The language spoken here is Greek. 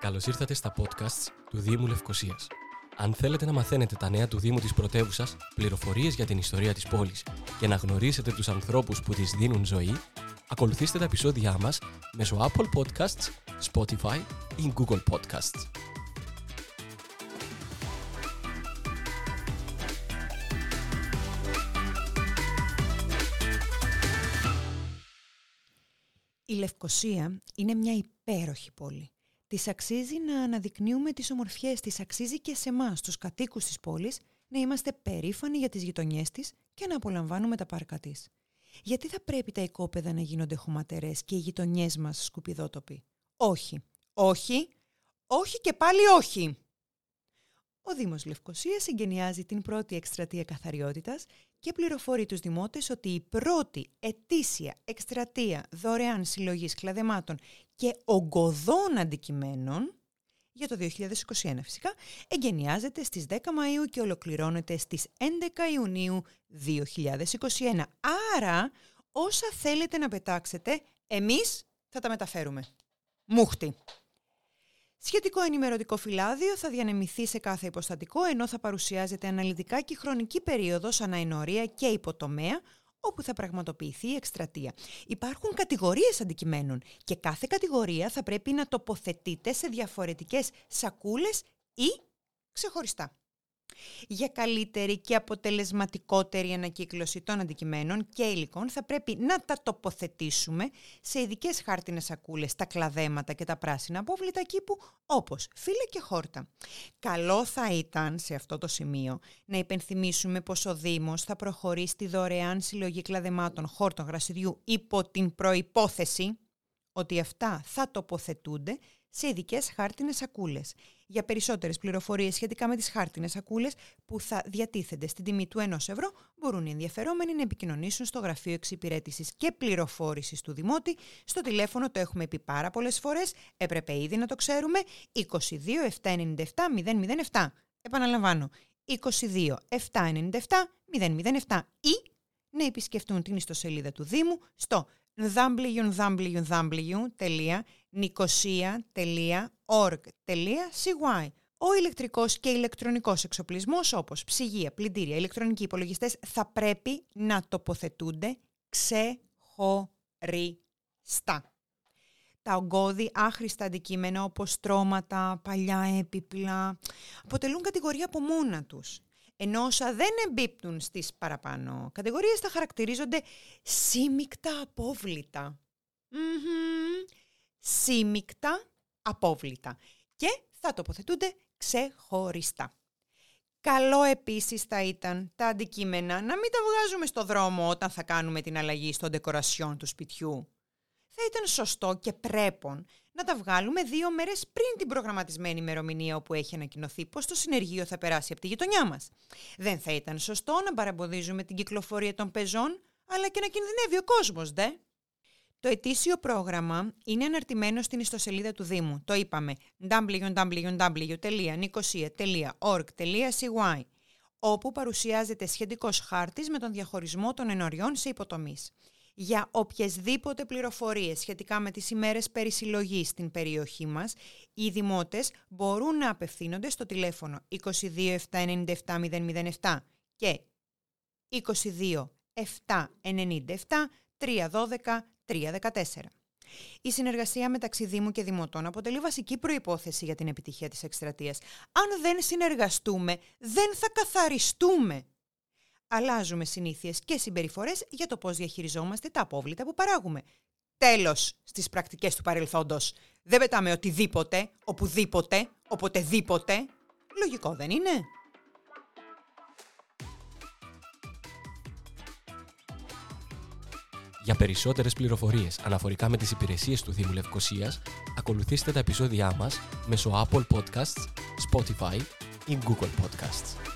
Καλώς ήρθατε στα podcasts του Δήμου Λευκοσίας. Αν θέλετε να μαθαίνετε τα νέα του Δήμου της πρωτεύουσα, πληροφορίες για την ιστορία της πόλης και να γνωρίσετε τους ανθρώπους που της δίνουν ζωή, ακολουθήστε τα επεισόδια μας μέσω Apple Podcasts, Spotify ή Google Podcasts. Η Λευκοσία είναι μια υπέροχη πόλη. Της αξίζει να αναδεικνύουμε τις ομορφιές της, αξίζει και σε εμάς, τους κατοίκους της πόλης, να είμαστε περήφανοι για τις γειτονιές της και να απολαμβάνουμε τα πάρκα της. Γιατί θα πρέπει τα οικόπεδα να γίνονται χωματερές και οι γειτονιές μας σκουπιδότοποι; Όχι, όχι, όχι και πάλι όχι. Ο Δήμος Λευκοσίας εγκαινιάζει την πρώτη εκστρατεία καθαριότητας και πληροφορεί τους δημότες ότι η πρώτη ετήσια εκστρατεία δωρεάν συλλογής κλαδεμάτων και ογκωδών αντικειμένων για το 2021 φυσικά, εγκαινιάζεται στις 10 Μαΐου και ολοκληρώνεται στις 11 Ιουνίου 2021. Άρα, όσα θέλετε να πετάξετε, εμείς θα τα μεταφέρουμε. Μούχτη. Σχετικό ενημερωτικό φυλάδιο θα διανεμηθεί σε κάθε υποστατικό, ενώ θα παρουσιάζεται αναλυτικά και χρονική περίοδος αναενορία και υποτομέα, όπου θα πραγματοποιηθεί η εκστρατεία. Υπάρχουν κατηγορίες αντικειμένων και κάθε κατηγορία θα πρέπει να τοποθετείται σε διαφορετικές σακούλες ή ξεχωριστά για καλύτερη και αποτελεσματικότερη ανακύκλωση των αντικειμένων και υλικών θα πρέπει να τα τοποθετήσουμε σε ειδικές χάρτινες σακούλες, τα κλαδέματα και τα πράσινα απόβλητα κήπου όπως φύλλα και χόρτα. Καλό θα ήταν σε αυτό το σημείο να υπενθυμίσουμε πως ο Δήμος θα προχωρήσει τη δωρεάν συλλογή κλαδεμάτων χόρτων γρασιδιού υπό την προϋπόθεση ότι αυτά θα τοποθετούνται σε ειδικές χάρτινες σακούλες. Για περισσότερες πληροφορίες σχετικά με τις χάρτινες σακούλες που θα διατίθενται στην τιμή του 1 ευρώ, μπορούν οι ενδιαφερόμενοι να επικοινωνήσουν στο Γραφείο Εξυπηρέτησης και Πληροφόρησης του Δημότη. Στο τηλέφωνο το έχουμε πει πάρα πολλές φορές, έπρεπε ήδη να το ξέρουμε, 22 797 007. Επαναλαμβάνω, 22 797 007 ή να επισκεφτούν την ιστοσελίδα του Δήμου στο www.nicosia.org.cy Ο ηλεκτρικός και ηλεκτρονικός εξοπλισμός όπως ψυγεία, πλυντήρια, ηλεκτρονικοί υπολογιστές θα πρέπει να τοποθετούνται ξεχωριστά. Τα ογκώδη άχρηστα αντικείμενα όπως στρώματα, παλιά έπιπλα αποτελούν κατηγορία από μόνα τους ενώ όσα δεν εμπίπτουν στις παραπάνω κατηγορίες θα χαρακτηρίζονται σύμικτα απόβλητα. Σύμικτα απόβλητα και θα τοποθετούνται ξεχωριστά. Καλό επίσης θα ήταν τα αντικείμενα να μην τα βγάζουμε στο δρόμο όταν θα κάνουμε την αλλαγή στο ντεκορασιόν του σπιτιού. Θα ήταν σωστό και πρέπον να τα βγάλουμε δύο μέρες πριν την προγραμματισμένη ημερομηνία όπου έχει ανακοινωθεί πως το συνεργείο θα περάσει από τη γειτονιά μας. Δεν θα ήταν σωστό να παραμποδίζουμε την κυκλοφορία των πεζών, αλλά και να κινδυνεύει ο κόσμος, δε. Το ετήσιο πρόγραμμα είναι αναρτημένο στην ιστοσελίδα του Δήμου. Το είπαμε www.nicosia.org.cy όπου παρουσιάζεται σχετικός χάρτης με τον διαχωρισμό των ενοριών σε υποτομείς για οποιασδήποτε πληροφορίες σχετικά με τις ημέρες περισυλλογής στην περιοχή μας, οι δημότες μπορούν να απευθύνονται στο τηλέφωνο 22 797 και 22 797 312 314. Η συνεργασία μεταξύ Δήμου και Δημοτών αποτελεί βασική προϋπόθεση για την επιτυχία της εκστρατείας. Αν δεν συνεργαστούμε, δεν θα καθαριστούμε αλλάζουμε συνήθειες και συμπεριφορές για το πώς διαχειριζόμαστε τα απόβλητα που παράγουμε. Τέλος στις πρακτικές του παρελθόντος. Δεν πετάμε οτιδήποτε, οπουδήποτε, οποτεδήποτε. Λογικό δεν είναι. Για περισσότερες πληροφορίες αναφορικά με τις υπηρεσίες του Δήμου Λευκοσίας, ακολουθήστε τα επεισόδια μας μέσω Apple Podcasts, Spotify ή Google Podcasts.